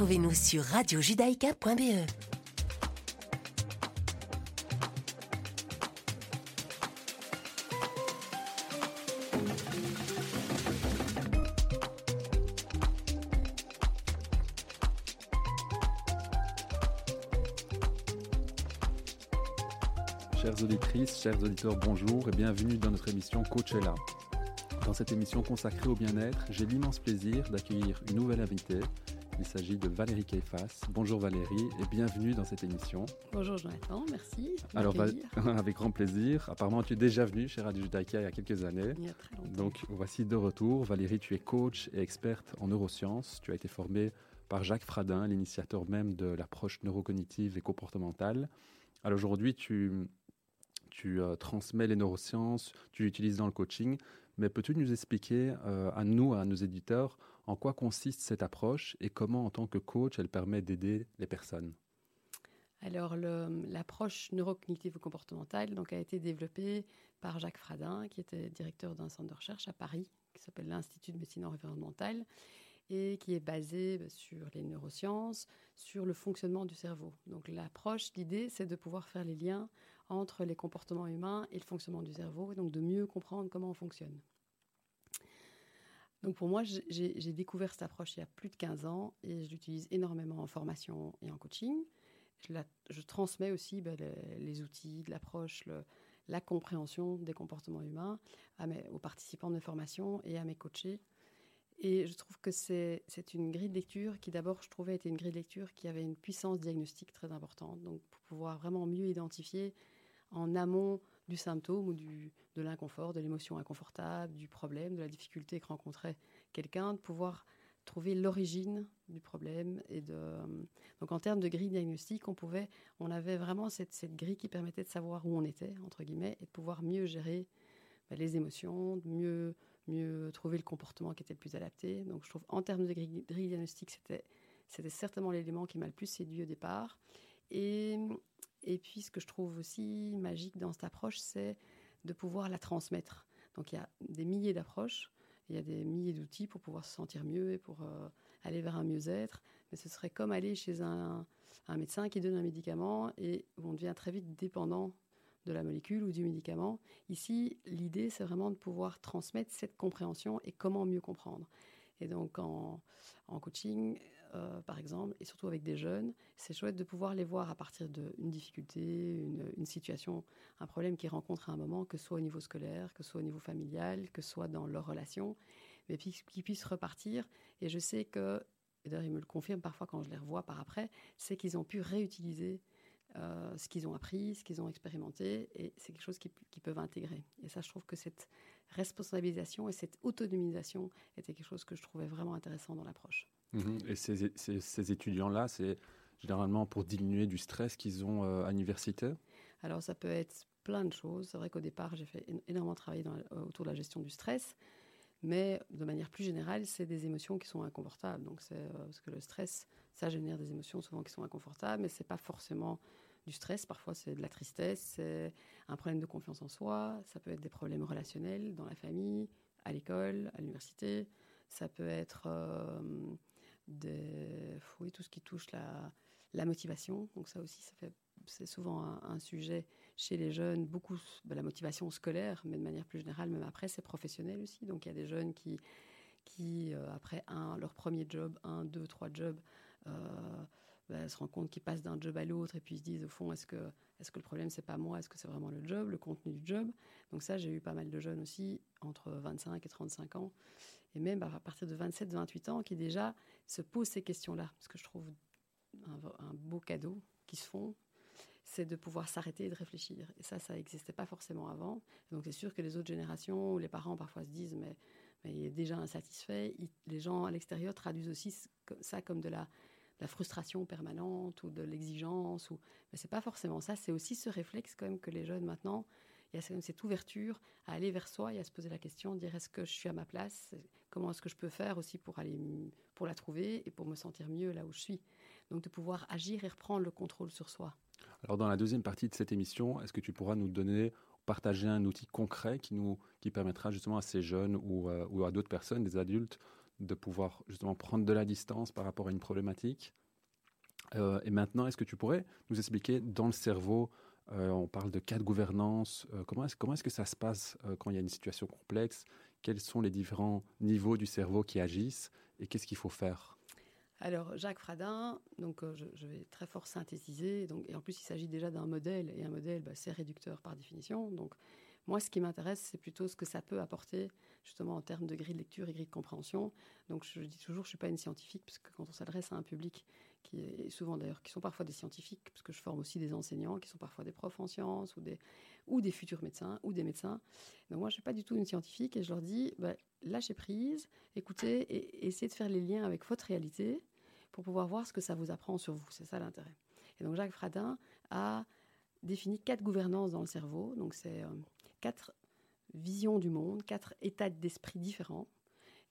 Retrouvez-nous sur radiojudaïka.be. Chères auditrices, chers auditeurs, bonjour et bienvenue dans notre émission Coachella. Dans cette émission consacrée au bien-être, j'ai l'immense plaisir d'accueillir une nouvelle invitée. Il s'agit de Valérie Keifas. Bonjour Valérie et bienvenue dans cette émission. Bonjour Jonathan, merci. Alors, avec grand plaisir. Apparemment, tu es déjà venue chez Radio Judaïka il y a quelques années. Il y a très longtemps. Donc, voici de retour. Valérie, tu es coach et experte en neurosciences. Tu as été formée par Jacques Fradin, l'initiateur même de l'approche neurocognitive et comportementale. Alors aujourd'hui, tu, tu euh, transmets les neurosciences, tu l'utilises dans le coaching, mais peux-tu nous expliquer euh, à nous, à nos éditeurs, en quoi consiste cette approche et comment, en tant que coach, elle permet d'aider les personnes? Alors, l'approche neurocognitive comportementale donc, a été développée par Jacques Fradin, qui était directeur d'un centre de recherche à Paris, qui s'appelle l'Institut de médecine environnementale, et qui est basé bah, sur les neurosciences, sur le fonctionnement du cerveau. Donc, l'approche, l'idée, c'est de pouvoir faire les liens entre les comportements humains et le fonctionnement du cerveau, et donc de mieux comprendre comment on fonctionne. Donc pour moi, j'ai- découvert cette approche il y a plus de 15 ans et je l'utilise énormément en formation et en coaching. Je, transmets aussi ben, les, les outils l'approche, la compréhension des comportements humains aux participants de mes formations et à mes coachés. Et je trouve que c'est une grille de lecture qui d'abord, je trouvais, était une grille de lecture qui avait une puissance diagnostique très importante. Donc pour pouvoir vraiment mieux identifier en amont du symptôme ou du, de l'inconfort, de l'émotion inconfortable, du problème, de la difficulté que rencontrait quelqu'un, de pouvoir trouver l'origine du problème. Et de... Donc en termes de grille diagnostique, on, pouvait, on avait vraiment cette, cette grille qui permettait de savoir où on était, entre guillemets, et de pouvoir mieux gérer ben, les émotions, de mieux, mieux trouver le comportement qui était le plus adapté. Donc je trouve en termes de grille, grille diagnostique, c'était, c'était certainement l'élément qui m'a le plus séduit au départ. Et, et puis, ce que je trouve aussi magique dans cette approche, c'est de pouvoir la transmettre. Donc, il y a des milliers d'approches, il y a des milliers d'outils pour pouvoir se sentir mieux et pour euh, aller vers un mieux-être. Mais ce serait comme aller chez un, médecin qui donne un médicament et on devient très vite dépendant de la molécule ou du médicament. Ici, l'idée, c'est vraiment de pouvoir transmettre cette compréhension et comment mieux comprendre. Et donc, en coaching, euh, par exemple, et surtout avec des jeunes, c'est chouette de pouvoir les voir à partir d'une difficulté, une, situation, un problème qu'ils rencontrent à un moment, que ce soit au niveau scolaire, que ce soit au niveau familial, que ce soit dans leur relation, mais puis qu'ils puissent repartir. Et je sais que, d'ailleurs ils me le confirment parfois quand je les revois par après, c'est qu'ils ont pu réutiliser euh, ce qu'ils ont appris, ce qu'ils ont expérimenté, et c'est quelque chose qu'ils peuvent intégrer. Et ça, je trouve que cette responsabilisation et cette autonomisation était quelque chose que je trouvais vraiment intéressant dans l'approche. Mhm. Et ces, ces- ces étudiants-là, c'est généralement pour diminuer du stress qu'ils ont euh, à l'université Alors, ça peut être plein de choses. C'est vrai qu'au départ, j'ai fait énormément travailler dans, euh, autour de la gestion du stress. Mais de manière plus générale, c'est des émotions qui sont inconfortables. Donc, c'est euh, parce que le stress, ça génère des émotions souvent qui sont inconfortables, mais c'est pas forcément du stress. Parfois, c'est de la tristesse, c'est un problème de confiance en soi. Ça peut être des problèmes relationnels dans la famille, à l'école, à l'université. Ça peut être des, oui, tout ce qui touche la, la motivation. Donc ça aussi, ça fait, c'est souvent un, sujet chez les jeunes, beaucoup ben, la motivation scolaire, mais de manière plus générale, même après, c'est professionnel aussi. Donc il y a des jeunes qui, qui euh, après un, leur premier job, un, deux, trois jobs, euh, ben, se rendent compte qu'ils passent d'un job à l'autre et puis ils se disent au fond, est-ce que, est-ce que le problème c'est pas moi, est-ce que c'est vraiment le job, le contenu du job? Donc ça, j'ai eu pas mal de jeunes aussi, entre 25 et 35 ans, et même à partir de 27-28 ans, qui déjà se posent ces questions-là. Parce que je trouve un, beau cadeau qui se font, c'est de pouvoir s'arrêter et de réfléchir. Et ça, ça n'existait pas forcément avant. Donc c'est sûr que les autres générations, les parents parfois se disent, mais, il est déjà insatisfait, les gens à l'extérieur traduisent aussi ce- ça comme de la, la frustration permanente ou de l'exigence. Ou... Mais c'est pas forcément ça. C'est aussi ce réflexe quand même que les jeunes maintenant, il y a cette- ouverture à aller vers soi et à se poser la question, dire est-ce que je suis à ma place? Comment est-ce que je peux faire aussi pour aller pour la trouver et pour me sentir mieux là où je suis? Donc de pouvoir agir et reprendre le contrôle sur soi. Alors dans la deuxième partie de cette émission, est-ce que tu pourras nous donner, partager un outil concret qui nous qui permettra justement à ces jeunes ou, euh, ou à d'autres personnes, des adultes, de pouvoir justement prendre de la distance par rapport à une problématique? Euh, et maintenant, est-ce que tu pourrais nous expliquer dans le cerveau, euh, on parle de cas de gouvernance, euh, comment est-ce que ça se passe quand il y a une situation complexe? Quels sont les différents niveaux du cerveau qui agissent? Et qu'est-ce qu'il faut faire? Alors, Jacques Fradin, donc, je, vais très fort synthétiser. Donc, et en plus, il s'agit déjà d'un modèle, et un modèle, bah, c'est réducteur par définition. Donc, moi, ce qui m'intéresse, c'est plutôt ce que ça peut apporter, justement, en termes de grille de lecture et grille de compréhension. Donc, je dis toujours, je ne suis pas une scientifique, parce que quand on s'adresse à un public qui est souvent d'ailleurs, qui sont parfois des scientifiques, parce que je forme aussi des enseignants qui sont parfois des profs en sciences ou des, ou des futurs médecins ou des médecins. Donc moi, je ne suis pas du tout une scientifique et je leur dis, bah, lâchez prise, écoutez et, essayez de faire les liens avec votre réalité pour pouvoir voir ce que ça vous apprend sur vous. C'est ça l'intérêt. Et donc Jacques Fradin a défini quatre gouvernances dans le cerveau. Donc c'est euh, quatre visions du monde, quatre états d'esprit différents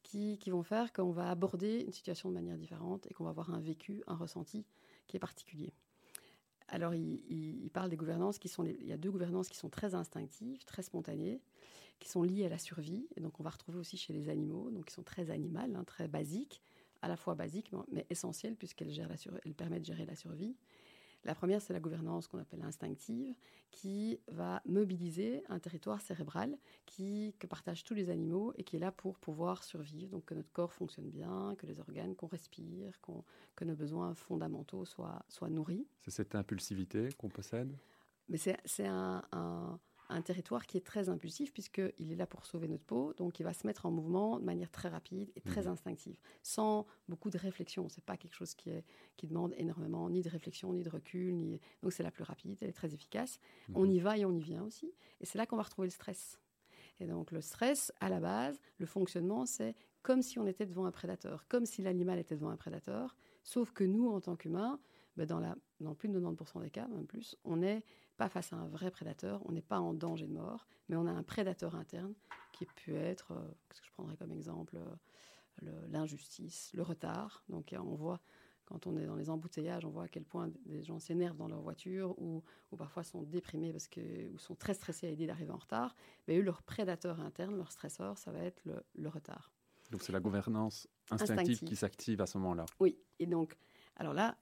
qui, vont faire qu'on va aborder une situation de manière différente et qu'on va avoir un vécu, un ressenti qui est particulier. Alors, il, parle des gouvernances qui sont. il y a deux gouvernances qui sont très instinctives, très spontanées, qui sont liées à la survie. Et donc, on va retrouver aussi chez les animaux, donc qui sont très animales, hein, très basiques, à la fois basiques, mais essentielles, puisqu'elles permettent de gérer la survie. La première, c'est la gouvernance qu'on appelle instinctive, qui va mobiliser un territoire cérébral qui, que partagent tous les animaux et qui est là pour pouvoir survivre, donc que notre corps fonctionne bien, que les organes, qu'on respire, que nos besoins fondamentaux soient, soient nourris. C'est cette impulsivité qu'on possède? Mais c'est un, un territoire qui est très impulsif puisqu'il est là pour sauver notre peau, donc il va se mettre en mouvement de manière très rapide et très mhm. instinctive, sans beaucoup de réflexion. C'est pas quelque chose qui, est, qui demande énormément ni de réflexion, ni de recul, ni... donc c'est la plus rapide, elle est très efficace. On mhm. y va et on y vient aussi, et c'est là qu'on va retrouver le stress. Et donc le stress, à la base, le fonctionnement, c'est comme si on était devant un prédateur, comme si l'animal était devant un prédateur, sauf que nous, en tant qu'humains, ben dans, la, dans plus de 90% des cas, même plus, on est pas face à un vrai prédateur, on n'est pas en danger de mort, mais on a un prédateur interne qui peut être, euh, ce que je prendrais comme exemple, euh, l'injustice, le, retard. Donc on voit, quand on est dans les embouteillages, on voit à quel point des gens s'énervent dans leur voiture ou, ou, parfois sont déprimés parce que, ou sont très stressés à l'idée d'arriver en retard. Mais eux, leur prédateur interne, leur stresseur, ça va être le, le retard. Donc c'est la gouvernance instinctive. qui s'active à ce moment-là. Oui, et donc, alors là,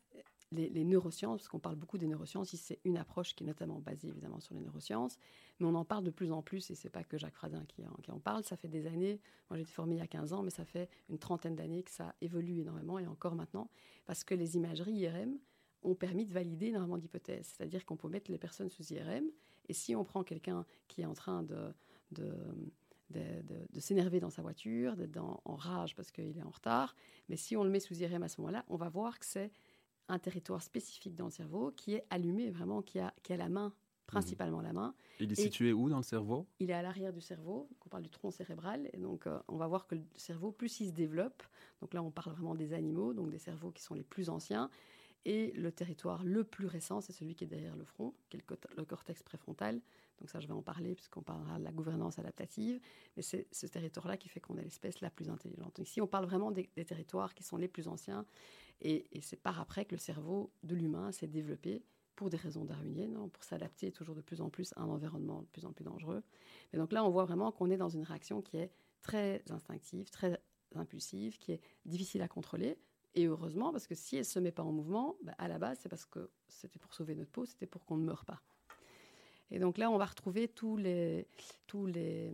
les, neurosciences, parce qu'on parle beaucoup des neurosciences, c'est une approche qui est notamment basée évidemment sur les neurosciences, mais on en parle de plus en plus, et c'est pas que Jacques Fradin qui en, parle, ça fait des années, moi j'ai été formée il y a 15 ans, mais ça fait une trentaine d'années que ça évolue énormément, et encore maintenant, parce que les imageries IRM ont permis de valider énormément d'hypothèses, c'est-à-dire qu'on peut mettre les personnes sous IRM, et si on prend quelqu'un qui est en train de, de s'énerver dans sa voiture, d'être en rage parce qu'il est en retard. Mais si on le met sous IRM à ce moment-là, on va voir que c'est un territoire spécifique dans le cerveau qui est allumé vraiment, qui a, qui a la main, principalement la main. Il est situé où dans le cerveau? Il est à l'arrière du cerveau, on parle du tronc cérébral, et donc euh, on va voir que le cerveau, plus il se développe, donc là on parle vraiment des animaux, donc des cerveaux qui sont les plus anciens, et le territoire le plus récent, c'est celui qui est derrière le front, qui est le, cortex préfrontal. Donc ça, je vais en parler puisqu'on parlera de la gouvernance adaptative. Mais c'est ce territoire-là qui fait qu'on est l'espèce la plus intelligente. Ici, on parle vraiment des, des territoires qui sont les plus anciens et, c'est par après que le cerveau de l'humain s'est développé pour des raisons darwiniennes, hein, pour s'adapter toujours de plus en plus à un environnement de plus en plus dangereux. Mais donc là, on voit vraiment qu'on est dans une réaction qui est très instinctive, très impulsive, qui est difficile à contrôler. Et heureusement, parce que si elle ne se met pas en mouvement, bah, à la base, c'est parce que c'était pour sauver notre peau, c'était pour qu'on ne meure pas. Et donc là, on va retrouver tous les, tous les,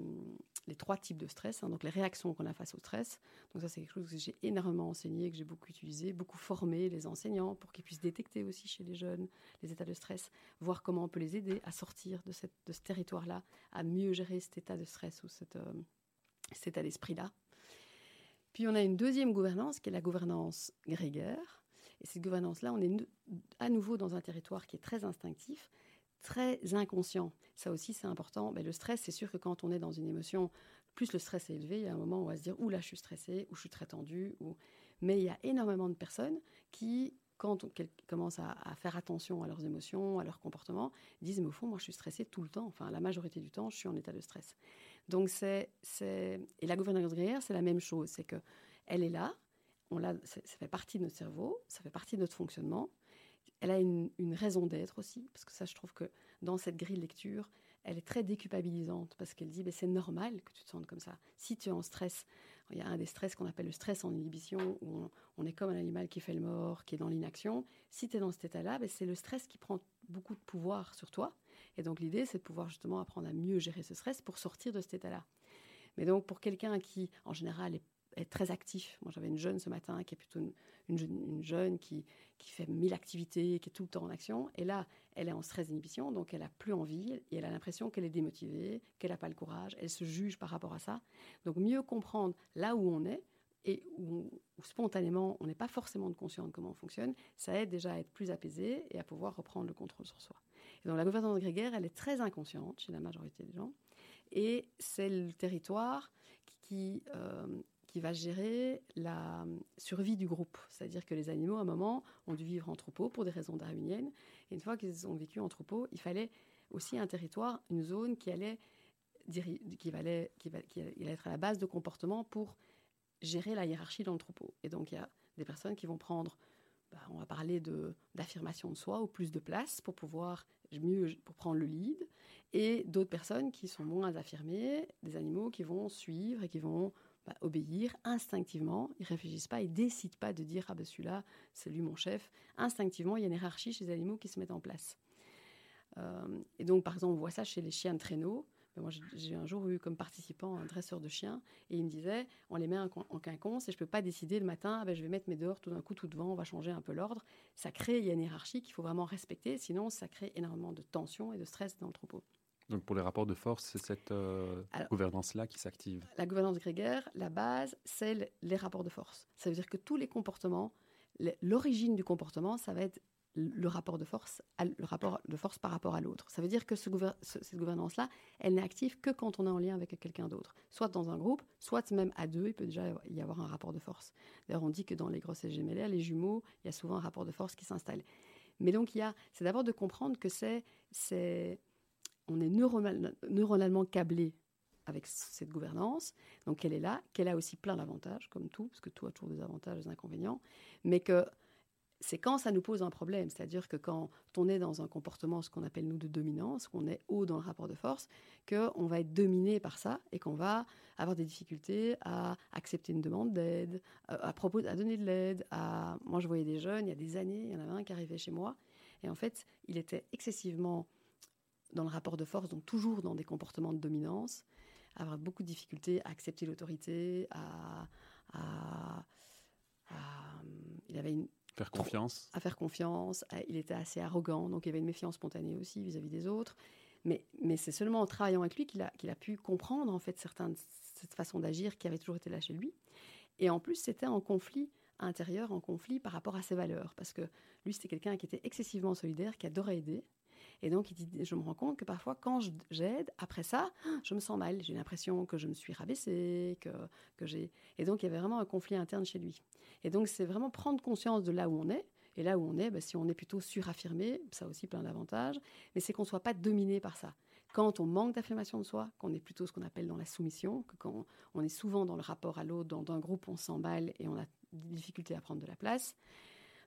les trois types de stress, hein, donc les réactions qu'on a face au stress. Donc ça, c'est quelque chose que j'ai énormément enseigné, que j'ai beaucoup utilisé, beaucoup formé les enseignants pour qu'ils puissent détecter aussi chez les jeunes les états de stress, voir comment on peut les aider à sortir de, cette, de ce territoire-là, à mieux gérer cet état de stress ou cette, euh, cet état d'esprit-là. Puis on a une deuxième gouvernance qui est la gouvernance grégaire. Et cette gouvernance-là, on est à nouveau dans un territoire qui est très instinctif, très inconscient. Ça aussi, c'est important. Mais le stress, c'est sûr que quand on est dans une émotion, plus le stress est élevé, il y a un moment où on va se dire, ou là, je suis stressé, ou je suis très tendu. Ou... Mais il y a énormément de personnes qui, quand on commence à, faire attention à leurs émotions, à leur comportement, disent, mais au fond, moi, je suis stressé tout le temps. Enfin, la majorité du temps, je suis en état de stress. Donc, c'est... Et la gouvernance guerrière, c'est la même chose. C'est que elle est là, on ça fait partie de notre cerveau, ça fait partie de notre fonctionnement elle a une, raison d'être aussi, parce que ça, je trouve que dans cette grille de lecture, elle est très déculpabilisante, parce qu'elle dit, ben, c'est normal que tu te sentes comme ça. Si tu es en stress, il y a un des stress qu'on appelle le stress en inhibition, où on, est comme un animal qui fait le mort, qui est dans l'inaction. Si tu es dans cet état-là, ben, c'est le stress qui prend beaucoup de pouvoir sur toi. Et donc l'idée, c'est de pouvoir justement apprendre à mieux gérer ce stress pour sortir de cet état-là. Mais donc pour quelqu'un qui, en général, est est très actif. Moi, j'avais une jeune ce matin qui est plutôt une, jeune, qui, qui, fait mille activités, qui est tout le temps en action. Et là, elle est en stress d'inhibition, donc elle a plus envie et elle a l'impression qu'elle est démotivée, qu'elle n'a pas le courage. Elle se juge par rapport à ça. Donc, mieux comprendre là où on est et où, spontanément on n'est pas forcément conscient de comment on fonctionne, ça aide déjà à être plus apaisé et à pouvoir reprendre le contrôle sur soi. Et donc la gouvernance grégaire, elle est très inconsciente chez la majorité des gens, et c'est le territoire qui, euh, qui va gérer la survie du groupe. C'est-à-dire que les animaux, à un moment, ont dû vivre en troupeau pour des raisons darwiniennes. Et une fois qu'ils ont vécu en troupeau, il fallait aussi un territoire, une zone qui allait, qui allait, qui allait être à la base de comportement pour gérer la hiérarchie dans le troupeau. Et donc, il y a des personnes qui vont prendre, bah, on va parler d'affirmation de, soi, ou plus de place pour pouvoir mieux, pour prendre le lead, et d'autres personnes qui sont moins affirmées, des animaux qui vont suivre et qui vont bah, obéir instinctivement. Ils réfléchissent pas, ils décident pas de dire ah ben celui-là c'est lui mon chef. Instinctivement, il y a une hiérarchie chez les animaux qui se mettent en place. Euh, et donc par exemple, on voit ça chez les chiens de traîneau. Moi, j'ai un jour eu comme participant un dresseur de chiens et il me disait on les met en, quinconce et je peux pas décider le matin ben, je vais mettre mes dehors tout d'un coup tout devant, on va changer un peu l'ordre. Ça crée il y a une hiérarchie qu'il faut vraiment respecter, sinon ça crée énormément de tension et de stress dans le troupeau. Donc pour les rapports de force, c'est cette euh, gouvernance-là qui s'active. La gouvernance grégaire, la base, c'est les rapports de force. Ça veut dire que tous les comportements, l'origine du comportement, ça va être le rapport de force, le rapport de force par rapport à l'autre. Ça veut dire que cette gouvernance-là, elle n'est active que quand on est en lien avec quelqu'un d'autre, soit dans un groupe, soit même à deux. Il peut déjà y avoir un rapport de force. D'ailleurs, on dit que dans les grosses gémellaires, les jumeaux, il y a souvent un rapport de force qui s'installe. Mais donc, il y a, c'est d'abord de comprendre que c'est, c'est on est neuronalement câblé avec cette gouvernance, donc qu'elle est là, qu'elle a aussi plein d'avantages, comme tout, parce que tout a toujours des avantages et des inconvénients, mais que c'est quand ça nous pose un problème, c'est-à-dire que quand on est dans un comportement, ce qu'on appelle nous de dominance, qu'on est haut dans le rapport de force, qu'on va être dominé par ça et qu'on va avoir des difficultés à accepter une demande d'aide, à, propos, à donner de l'aide. À... Moi, je voyais des jeunes, il y a des années, il y en avait un qui arrivait chez moi, et en fait, il était excessivement dans le rapport de force, donc toujours dans des comportements de dominance, avoir beaucoup de difficultés à accepter l'autorité, à, il avait une faire confiance, à faire confiance. il était assez arrogant, donc il y avait une méfiance spontanée aussi vis-à-vis des autres. Mais, mais c'est seulement en travaillant avec lui qu'il a, qu'il a pu comprendre en fait certaines cette façon d'agir qui avait toujours été là chez lui. Et en plus, c'était en conflit intérieur, en conflit par rapport à ses valeurs, parce que lui, c'était quelqu'un qui était excessivement solidaire, qui adorait aider, et donc, il dit, je me rends compte que parfois, quand j'aide, après ça, je me sens mal. J'ai l'impression que je me suis rabaissée, que, que j'ai. Et donc, il y avait vraiment un conflit interne chez lui. Et donc, c'est vraiment prendre conscience de là où on est. Et là où on est, bah, si on est plutôt suraffirmé, ça a aussi plein d'avantages, mais c'est qu'on ne soit pas dominé par ça. Quand on manque d'affirmation de soi, qu'on est plutôt ce qu'on appelle dans la soumission, que quand on est souvent dans le rapport à l'autre, dans un groupe, on s'emballe et on a des difficultés à prendre de la place,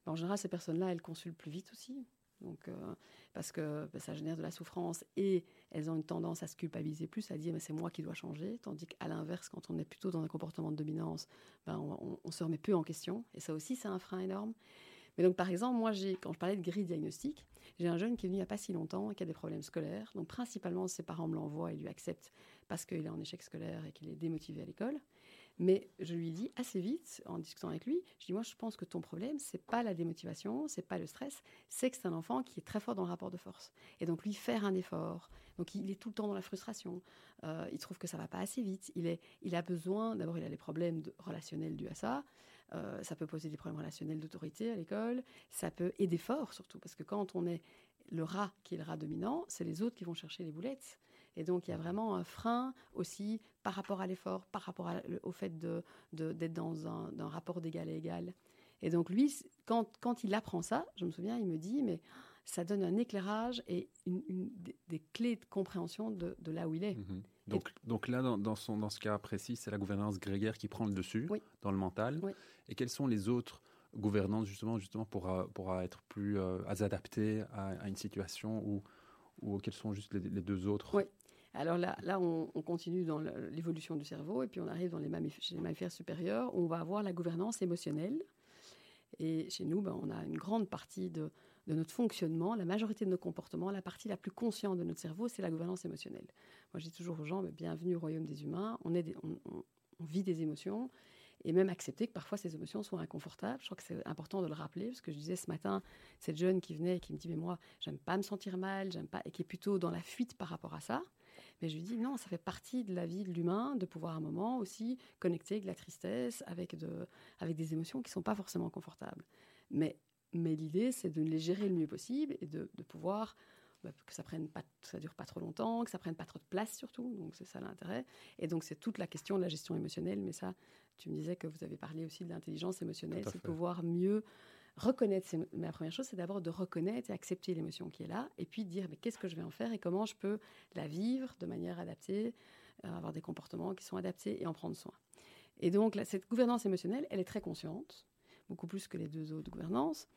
bah, en général, ces personnes-là, elles consultent plus vite aussi. Donc, euh, parce que bah, ça génère de la souffrance et elles ont une tendance à se culpabiliser plus, à dire mais c'est moi qui dois changer. Tandis qu'à l'inverse, quand on est plutôt dans un comportement de dominance, ben, on, se remet peu en question. Et ça aussi, c'est un frein énorme. Mais donc, par exemple, moi, quand je parlais de grille diagnostique, j'ai un jeune qui est venu il n'y a pas si longtemps et qui a des problèmes scolaires. Donc, principalement, ses parents me l'envoient et lui acceptent parce qu'il est en échec scolaire et qu'il est démotivé à l'école. Mais je lui dis assez vite, en discutant avec lui, je dis moi je pense que ton problème c'est pas la démotivation, c'est pas le stress, c'est que c'est un enfant qui est très fort dans le rapport de force. Et donc lui faire un effort, donc il est tout le temps dans la frustration, euh, il trouve que ça va pas assez vite, il est, il a besoin, d'abord il a des problèmes relationnels dus à ça, euh, ça peut poser des problèmes relationnels d'autorité à l'école, ça peut et d'effort surtout. Parce que quand on est le rat qui est le rat dominant, c'est les autres qui vont chercher les boulettes. Et donc, il y a vraiment un frein aussi par rapport à l'effort, par rapport au fait d'être de, dans un, rapport d'égal à égal. Et donc, lui, quand, quand il apprend ça, je me souviens, il me dit, mais ça donne un éclairage et une, des, clés de compréhension de, là où il est. Mhm. Donc, donc là, dans, son, dans ce cas précis, c'est la gouvernance grégaire qui prend le dessus dans le mental. Et quelles sont les autres gouvernances justement, justement pour, pour être plus euh, adaptées à, à, une situation où, ou quelles sont juste les, les deux autres Oui. Alors là, là on, continue dans l'évolution du cerveau et puis on arrive dans les chez les mammifères supérieurs où on va avoir la gouvernance émotionnelle. Et chez nous, ben, on a une grande partie de, notre fonctionnement, la majorité de nos comportements, la partie la plus consciente de notre cerveau, c'est la gouvernance émotionnelle. Moi, je dis toujours aux gens, bienvenue au royaume des humains, on, on vit des émotions et même accepter que parfois ces émotions soient inconfortables. Je crois que c'est important de le rappeler, parce que je disais ce matin, cette jeune qui venait et qui me dit, mais moi, j'aime pas me sentir mal, j'aime pas, et qui est plutôt dans la fuite par rapport à ça. Mais je lui dis, non, ça fait partie de la vie de l'humain de pouvoir à un moment aussi connecter avec la tristesse, avec, de, avec des émotions qui sont pas forcément confortables. Mais, mais l'idée, c'est de les gérer le mieux possible et de, de pouvoir bah, que ça prenne pas, ça dure pas trop longtemps, que ça prenne pas trop de place surtout. Donc c'est ça l'intérêt. Et donc c'est toute la question de la gestion émotionnelle. Mais ça, tu me disais que vous avez parlé aussi de l'intelligence émotionnelle, c'est de pouvoir mieux reconnaître. Mais la première chose, c'est d'abord de reconnaître et accepter l'émotion qui est là, et puis dire mais qu'est-ce que je vais en faire et comment je peux la vivre de manière adaptée, euh, avoir des comportements qui sont adaptés et en prendre soin. Et donc cette gouvernance émotionnelle, elle est très consciente, beaucoup plus que les deux autres gouvernances.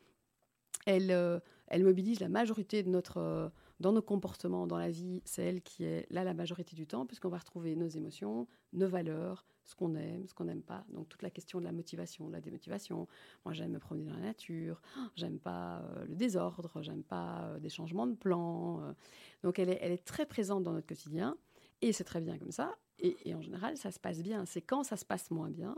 Elle, euh, elle mobilise la majorité de notre, euh, dans nos comportements dans la vie, c'est elle qui est là la majorité du temps, puisqu'on va retrouver nos émotions, nos valeurs, ce qu'on aime, ce qu'on n'aime pas. Donc toute la question de la motivation, de la démotivation. Moi, j'aime me promener dans la nature, j'aime pas euh, le désordre, j'aime pas des changements de plan. Donc elle est, très présente dans notre quotidien, et c'est très bien comme ça. Et en général, ça se passe bien. C'est quand ça se passe moins bien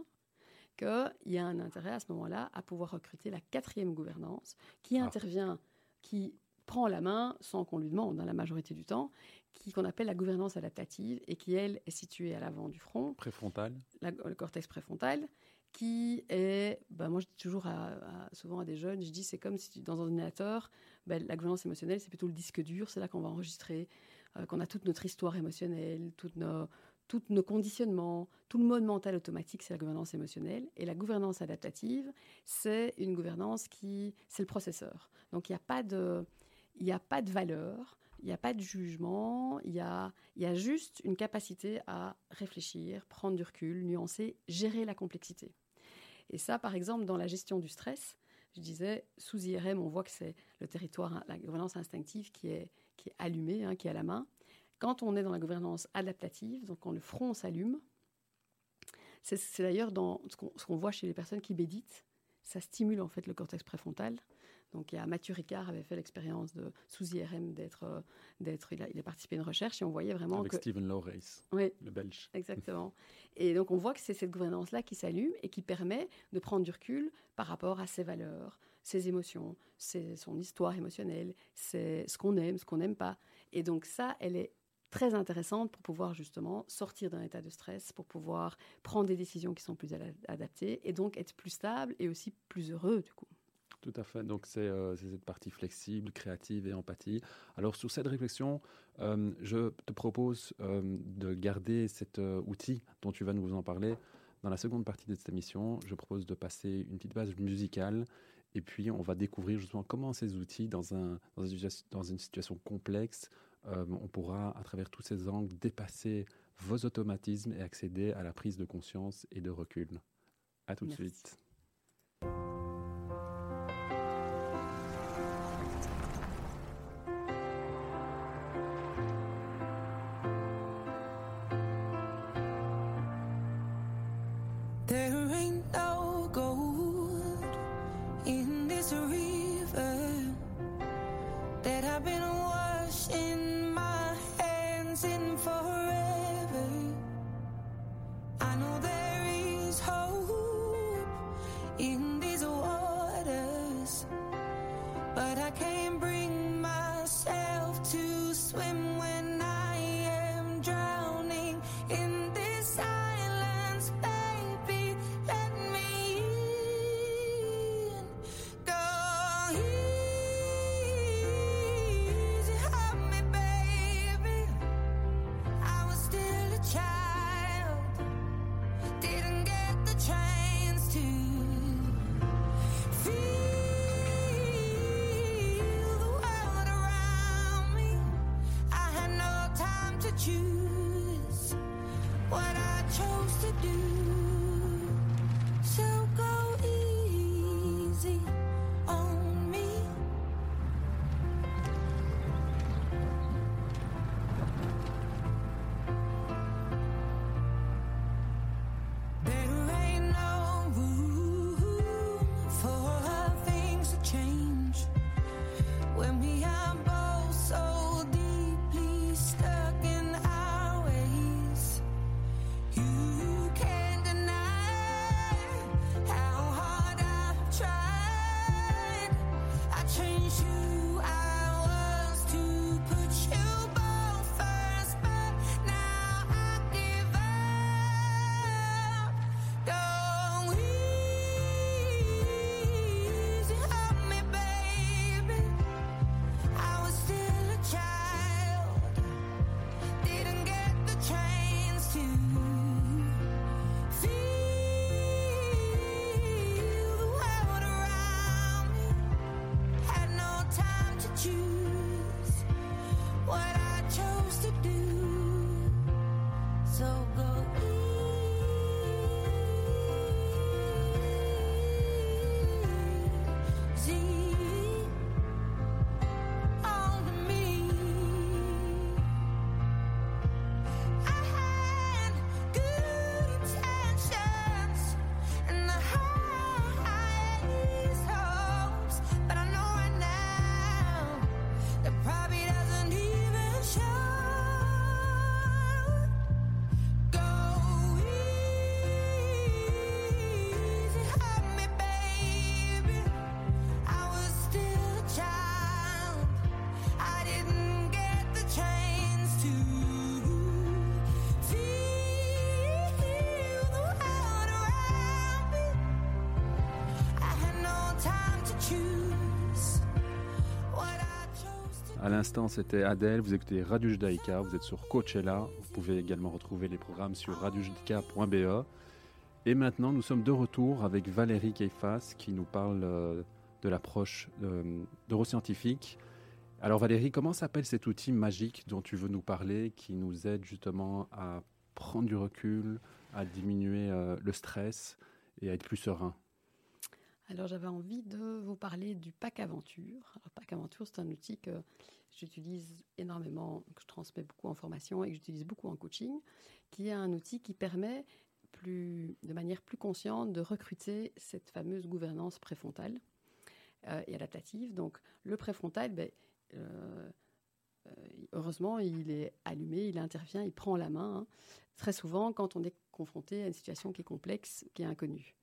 qu'il y a un intérêt à ce moment-là à pouvoir recruter la quatrième gouvernance qui ah. intervient, qui prend la main sans qu'on lui demande, dans hein, la majorité du temps, qui qu'on appelle la gouvernance adaptative et qui, elle, est située à l'avant du front. Préfrontal. le cortex préfrontal, qui est, ben moi je dis toujours souvent à des jeunes, je dis c'est comme si dans un ordinateur, ben, la gouvernance émotionnelle c'est plutôt le disque dur, c'est là qu'on va enregistrer, euh, qu'on a toute notre histoire émotionnelle, tous nos, toutes nos conditionnements, tout le mode mental automatique, c'est la gouvernance émotionnelle. Et la gouvernance adaptative, c'est une gouvernance qui, c'est le processeur. Donc il n'y a pas de, a pas de valeur, il n'y a pas de jugement, il y a, y a juste une capacité à réfléchir, prendre du recul, nuancer, gérer la complexité. Et ça, par exemple, dans la gestion du stress, je disais, sous IRM, on voit que c'est le territoire, la gouvernance instinctive qui est, qui est allumée, hein, qui est à la main. Quand on est dans la gouvernance adaptative, donc quand le front s'allume, c'est d'ailleurs dans ce qu'on voit chez les personnes qui méditent, ça stimule en fait le cortex préfrontal. Donc, il y a Mathieu Ricard avait fait l'expérience de sous IRM d'être, euh, d'être, il a, il a, participé à une recherche et on voyait vraiment avec que Stephen Lawrence, oui, le Belge. Exactement. et donc, on voit que c'est cette gouvernance-là qui s'allume et qui permet de prendre du recul par rapport à ses valeurs, ses émotions, ses, son histoire émotionnelle, c'est ce qu'on aime, ce qu'on n'aime pas. Et donc, ça, elle est très intéressante pour pouvoir justement sortir d'un état de stress, pour pouvoir prendre des décisions qui sont plus adaptées et donc être plus stable et aussi plus heureux du coup. Tout à fait. Donc, euh, c'est cette partie flexible, créative et empathie. Alors, sur cette réflexion, euh, je te propose euh, de garder cet outil dont tu vas nous en parler dans la seconde partie de cette émission. Je propose de passer une petite base musicale et puis on va découvrir justement comment ces outils, dans une situation complexe, euh, on pourra, à travers tous ces angles, dépasser vos automatismes et accéder à la prise de conscience et de recul. À tout de suite. to do. L'instant, c'était Adèle. Vous écoutez Radio Judaïka. Vous êtes sur Coachella. Vous pouvez également retrouver les programmes sur radiojudaïka.be. Et maintenant, nous sommes de retour avec Valérie Keifas qui nous parle euh, de l'approche euh, neuroscientifique. Alors Valérie, comment s'appelle cet outil magique dont tu veux nous parler qui nous aide justement à prendre du recul, à diminuer euh, le stress et à être plus serein? Alors j'avais envie de vous parler du pack aventure. Alors, pack aventure, c'est un outil que j'utilise énormément, que je transmets beaucoup en formation et que j'utilise beaucoup en coaching, qui est un outil qui permet de manière plus consciente de recruter cette fameuse gouvernance préfrontale euh, et adaptative. Donc le préfrontal, ben, euh, euh, heureusement, il est allumé, il intervient, il prend la main. Hein. très souvent, quand on est confronté à une situation qui est complexe, qui est inconnue.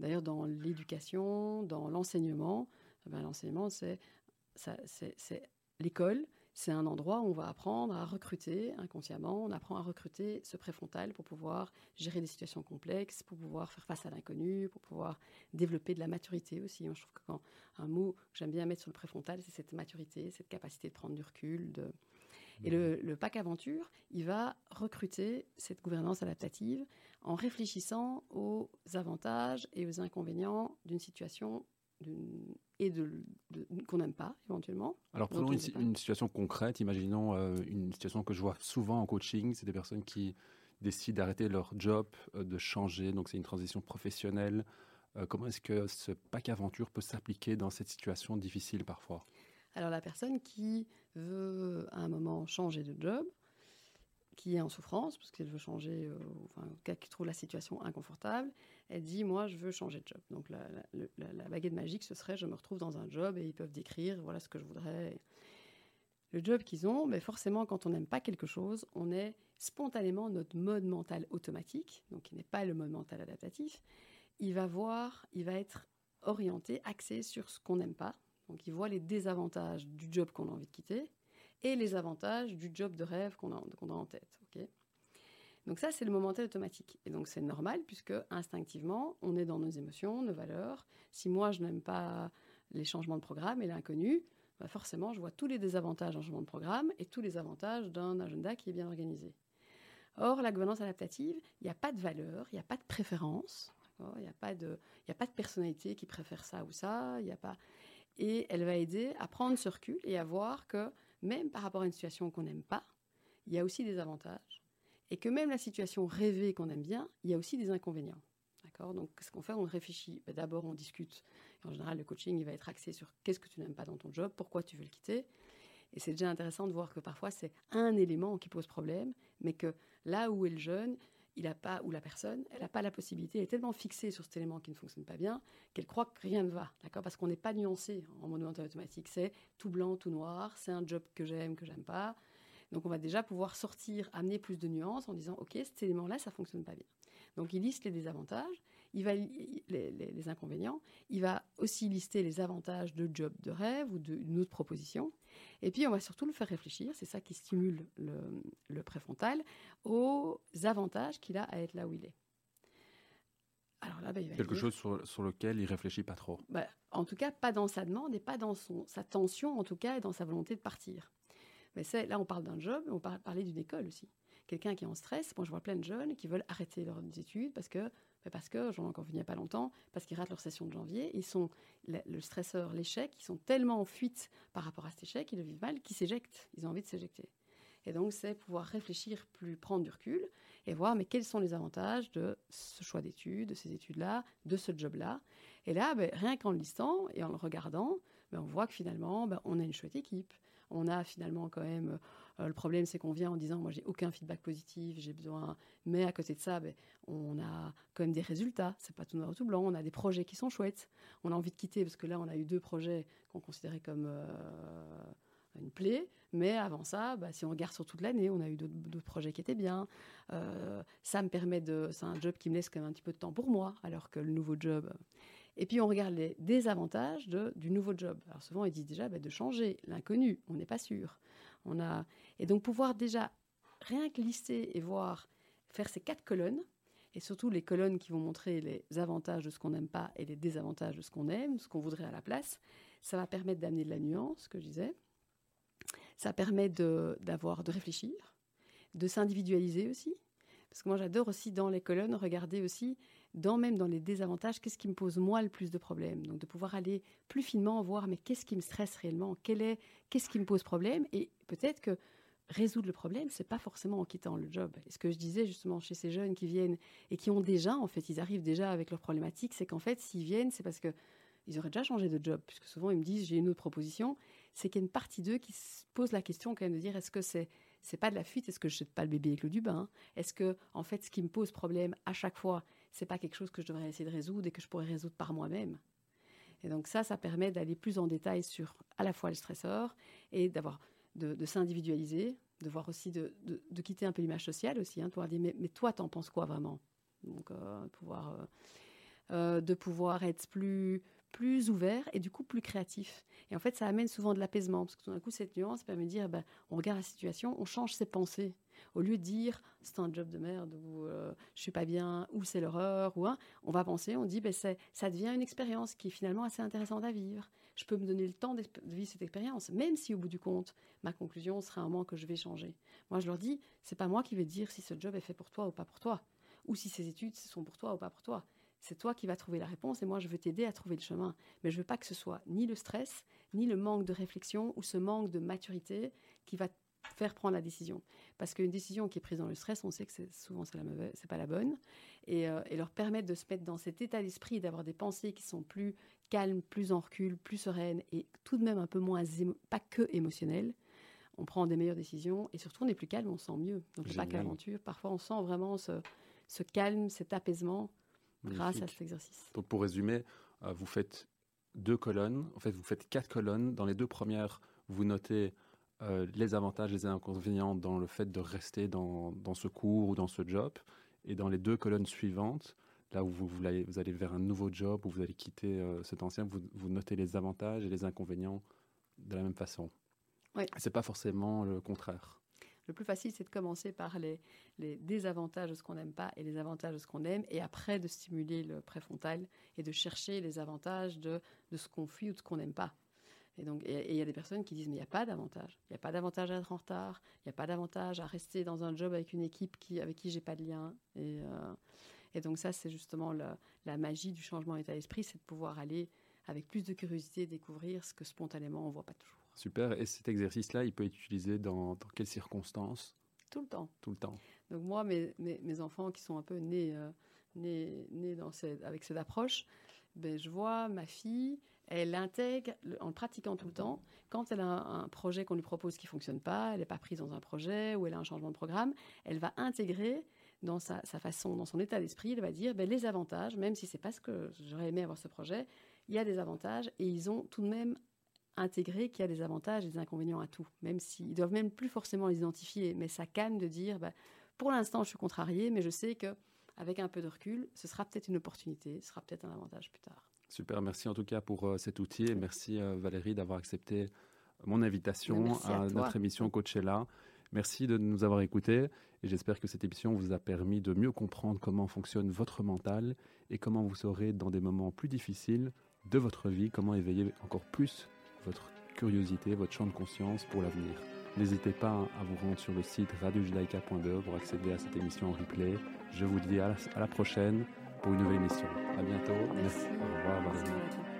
D'ailleurs, dans l'éducation, dans l'enseignement, eh ben, l'enseignement, c'est l'école, c'est un endroit où on va apprendre à recruter inconsciemment, on apprend à recruter ce préfrontal pour pouvoir gérer des situations complexes, pour pouvoir faire face à l'inconnu, pour pouvoir développer de la maturité aussi. je trouve que quand un mot que j'aime bien mettre sur le préfrontal, c'est cette maturité, cette capacité de prendre du recul. De... Et le, le pack aventure, il va recruter cette gouvernance adaptative en réfléchissant aux avantages et aux inconvénients d'une situation et de, qu'on n'aime pas éventuellement. Alors prenons une, situation concrète, imaginons euh, une situation que je vois souvent en coaching, c'est des personnes qui décident d'arrêter leur job, euh, de changer, donc c'est une transition professionnelle. Euh, comment est-ce que ce pack aventure peut s'appliquer dans cette situation difficile parfois? Alors la personne qui veut à un moment changer de job, qui est en souffrance, parce qu'elle veut changer, euh, enfin, qui trouve la situation inconfortable, elle dit Moi, je veux changer de job. Donc, la, baguette magique, ce serait Je me retrouve dans un job et ils peuvent décrire voilà ce que je voudrais. Le job qu'ils ont, mais forcément, quand on n'aime pas quelque chose, on est spontanément notre mode mental automatique, donc qui n'est pas le mode mental adaptatif. Il va voir, il va être orienté, axé sur ce qu'on n'aime pas. Donc, il voit les désavantages du job qu'on a envie de quitter et les avantages du job de rêve qu'on a, en tête. donc ça, c'est le momental automatique. Et donc c'est normal puisque instinctivement, on est dans nos émotions, nos valeurs. Si moi, je n'aime pas les changements de programme et l'inconnu, bah forcément, je vois tous les désavantages d'un changement de programme et tous les avantages d'un agenda qui est bien organisé. Or, la gouvernance adaptative, il n'y a pas de valeur, il n'y a pas de préférence, il n'y a, pas de, a pas de personnalité qui préfère ça ou ça, il a pas... Et elle va aider à prendre ce recul et à voir que même par rapport à une situation qu'on n'aime pas, il y a aussi des avantages. Et que même la situation rêvée qu'on aime bien, il y a aussi des inconvénients. D'accord? Donc, ce qu'on fait, on réfléchit. Ben, d'abord, on discute. en général, le coaching, il va être axé sur qu'est-ce que tu n'aimes pas dans ton job, pourquoi tu veux le quitter. Et c'est déjà intéressant de voir que parfois, c'est un élément qui pose problème, mais que là où est le jeune, il a pas, ou la personne, elle n'a pas la possibilité, elle est tellement fixée sur cet élément qui ne fonctionne pas bien, qu'elle croit que rien ne va, d'accord? Parce qu'on n'est pas nuancé en mental automatique, c'est tout blanc, tout noir, c'est un job que j'aime, que j'aime pas. Donc on va déjà pouvoir sortir, amener plus de nuances en disant, ok, cet élément-là, ça fonctionne pas bien. Donc il liste les désavantages, il va les, les, inconvénients, il va aussi lister les avantages de job de rêve ou d'une autre proposition. Et puis on va surtout le faire réfléchir, c'est ça qui stimule le, le préfrontal, aux avantages qu'il a à être là où il est. Alors là, bah, il va Quelque chose sur, sur, lequel il réfléchit pas trop. Bah, en tout cas, pas dans sa demande et pas dans son, sa tension, en tout cas, et dans sa volonté de partir. Mais là, on parle d'un job, mais on parle parler d'une école aussi. Quelqu'un qui est en stress, moi je vois plein de jeunes qui veulent arrêter leurs études parce que parce que, j'en ai encore vu il n'y a pas longtemps, parce qu'ils ratent leur session de janvier, ils sont, le, stresseur, l'échec, ils sont tellement en fuite par rapport à cet échec, ils le vivent mal, qu'ils s'éjectent, ils ont envie de s'éjecter. Et donc, c'est pouvoir réfléchir plus, prendre du recul et voir, mais quels sont les avantages de ce choix d'études, de ces études-là, de ce job-là? Et là, ben, rien qu'en le listant et en le regardant, ben, on voit que finalement, ben, on a une chouette équipe. On a finalement quand même euh, le problème, c'est qu'on vient en disant, moi, j'ai aucun feedback positif, j'ai besoin. Mais à côté de ça, ben, on a quand même des résultats. C'est pas tout noir ou tout blanc. On a des projets qui sont chouettes. On a envie de quitter parce que là, on a eu deux projets qu'on considérait comme euh, une plaie. Mais avant ça, bah, si on regarde sur toute l'année, on a eu d'autres projets qui étaient bien. Euh, ça me permet de. C'est un job qui me laisse quand même un petit peu de temps pour moi, alors que le nouveau job. Et puis on regarde les désavantages de, du nouveau job. Alors souvent, ils disent déjà bah, de changer l'inconnu. On n'est pas sûr. On a et donc pouvoir déjà rien que lister et voir faire ces quatre colonnes et surtout les colonnes qui vont montrer les avantages de ce qu'on n'aime pas et les désavantages de ce qu'on aime, ce qu'on voudrait à la place, ça va permettre d'amener de la nuance, ce que je disais. Ça permet d'avoir, de réfléchir, de s'individualiser aussi. Parce que moi, j'adore aussi dans les colonnes regarder aussi, dans, même dans les désavantages, qu'est-ce qui me pose moi le plus de problèmes. Donc de pouvoir aller plus finement voir, mais qu'est-ce qui me stresse réellement? Qu'est-ce qui me pose problème? Et peut-être que résoudre le problème, c'est pas forcément en quittant le job. Et ce que je disais justement chez ces jeunes qui viennent et qui ont déjà, en fait, ils arrivent déjà avec leurs problématiques, c'est qu'en fait, s'ils viennent, c'est parce que ils auraient déjà changé de job, puisque souvent ils me disent j'ai une autre proposition. C'est qu'il y a une partie d'eux qui se pose la question quand même de dire est-ce que c'est c'est pas de la fuite, est-ce que je jette pas le bébé avec l'eau du bain? Est-ce que en fait ce qui me pose problème à chaque fois, c'est pas quelque chose que je devrais essayer de résoudre et que je pourrais résoudre par moi-même? Et donc ça, ça permet d'aller plus en détail sur à la fois le stresseur et d'avoir de, s'individualiser, de voir aussi de, de, quitter un peu l'image sociale aussi, hein, de pouvoir dire mais, toi t'en penses quoi vraiment? Donc euh, pouvoir euh, euh, de pouvoir être plus plus ouvert et du coup plus créatif. Et en fait, ça amène souvent de l'apaisement, parce que tout d'un coup, cette nuance permet de dire, ben, on regarde la situation, on change ses pensées. Au lieu de dire, c'est un job de merde, ou je suis pas bien, ou c'est l'horreur, ou hein, on va penser, on dit, ben, ça devient une expérience qui est finalement assez intéressante à vivre. Je peux me donner le temps de vivre cette expérience, même si au bout du compte, ma conclusion sera un moment que je vais changer. Moi, je leur dis, c'est pas moi qui vais dire si ce job est fait pour toi ou pas pour toi, ou si ces études sont pour toi ou pas pour toi c'est toi qui vas trouver la réponse et moi je veux t'aider à trouver le chemin. Mais je veux pas que ce soit ni le stress, ni le manque de réflexion ou ce manque de maturité qui va faire prendre la décision. Parce qu'une décision qui est prise dans le stress, on sait que c'est, souvent c'est la mauvaise, c'est pas la bonne. Et, euh, et, leur permettre de se mettre dans cet état d'esprit, d'avoir des pensées qui sont plus calmes, plus en recul, plus sereines et tout de même un peu moins, émo- pas que émotionnelles. On prend des meilleures décisions et surtout on est plus calme, on se sent mieux. Donc pas qu'aventure. Parfois on sent vraiment ce, ce calme, cet apaisement grâce à cet exercice. Donc pour résumer, euh, vous faites deux colonnes, en fait vous faites quatre colonnes. Dans les deux premières, vous notez euh, les avantages et les inconvénients dans le fait de rester dans, dans, ce cours ou dans ce job. Et dans les deux colonnes suivantes, là où vous, vous, allez, vous allez, vers un nouveau job, où vous allez quitter euh, cet ancien, vous, vous, notez les avantages et les inconvénients de la même façon. Oui. C'est pas forcément le contraire. Le plus facile, c'est de commencer par les, les désavantages de ce qu'on n'aime pas et les avantages de ce qu'on aime, et après de stimuler le préfrontal et de chercher les avantages de, de ce qu'on fuit ou de ce qu'on n'aime pas. Et donc, il y a des personnes qui disent mais il n'y a pas d'avantage. Il n'y a pas d'avantage à être en retard. Il n'y a pas d'avantage à rester dans un job avec une équipe qui, avec qui j'ai pas de lien. Et, euh, et donc ça, c'est justement la, la, magie du changement d'état d'esprit, c'est de pouvoir aller avec plus de curiosité découvrir ce que spontanément on voit pas toujours. Super. Et cet exercice-là, il peut être utilisé dans, dans, quelles circonstances? Tout le temps. Tout le temps. Donc moi, mes, mes, mes enfants qui sont un peu nés, euh, nés, nés dans cette, avec cette approche, ben, je vois ma fille, elle intègre, en le pratiquant tout le temps, quand elle a un, projet qu'on lui propose qui ne fonctionne pas, elle n'est pas prise dans un projet ou elle a un changement de programme, elle va intégrer dans sa, façon, dans son état d'esprit, elle va dire ben, les avantages, même si c'est pas ce que j'aurais aimé avoir ce projet, il y a des avantages et ils ont tout de même intégré qu'il y a des avantages et des inconvénients à tout, même s'ils doivent même plus forcément les identifier, mais ça calme de dire ben, pour l'instant je suis contrarié, mais je sais que avec un peu de recul, ce sera peut-être une opportunité, ce sera peut-être un avantage plus tard. Super, merci en tout cas pour euh, cet outil et merci euh, Valérie d'avoir accepté mon invitation à, à notre émission Coachella. Merci de nous avoir écoutés et j'espère que cette émission vous a permis de mieux comprendre comment fonctionne votre mental et comment vous saurez dans des moments plus difficiles de votre vie, comment éveiller encore plus votre curiosité, votre champ de conscience pour l'avenir. N'hésitez pas à vous rendre sur le site radiojudaïka.be pour accéder à cette émission en replay. Je vous dis à la, à la prochaine pour une nouvelle émission. À bientôt. Merci. Merci. Au revoir.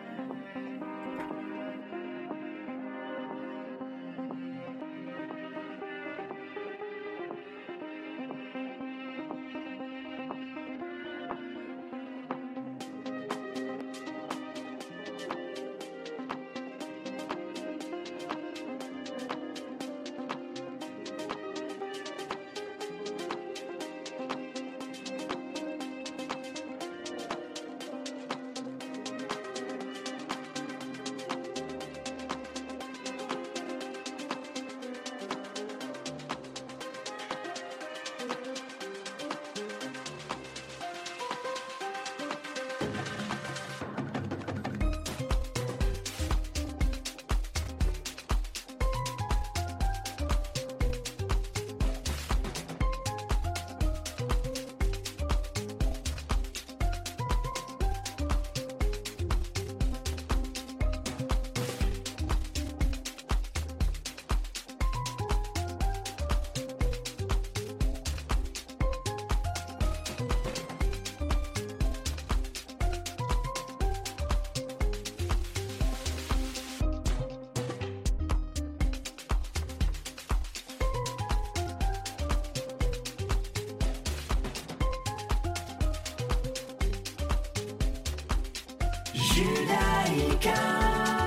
Merci.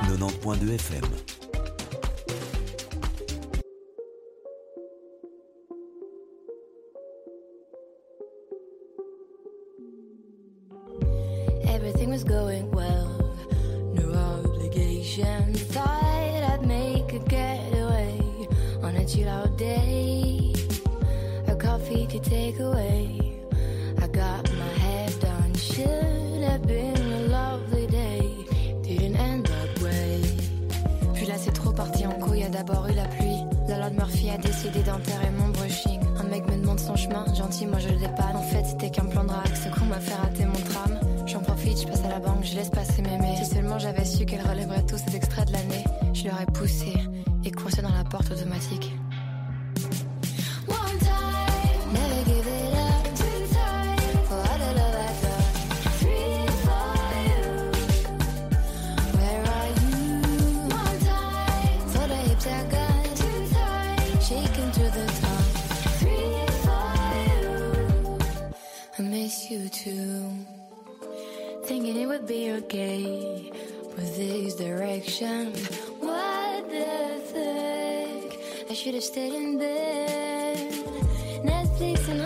90.2 FM. D'abord eu la pluie. La Lord Murphy a décidé d'enterrer mon brushing. Un mec me demande son chemin, gentil, moi je le dépanne. En fait, c'était qu'un plan de ce qu'on m'a fait rater mon tram. J'en profite, je passe à la banque, je laisse passer mémé. Si seulement j'avais su qu'elle relèverait tous ces extraits de l'année, je l'aurais poussé et coursé dans la porte automatique. You too. Thinking it would be okay with this direction. What the fuck? I should have stayed in bed. Netflix and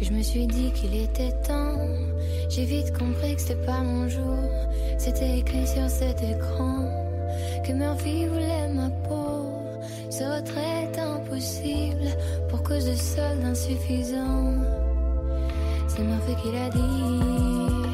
je me suis dit qu'il était temps. J'ai vite compris que c'était pas mon jour. C'était écrit sur cet écran que Murphy voulait ma peau. Ce retrait est impossible pour cause de soldes insuffisants. C'est Murphy qui l'a dit.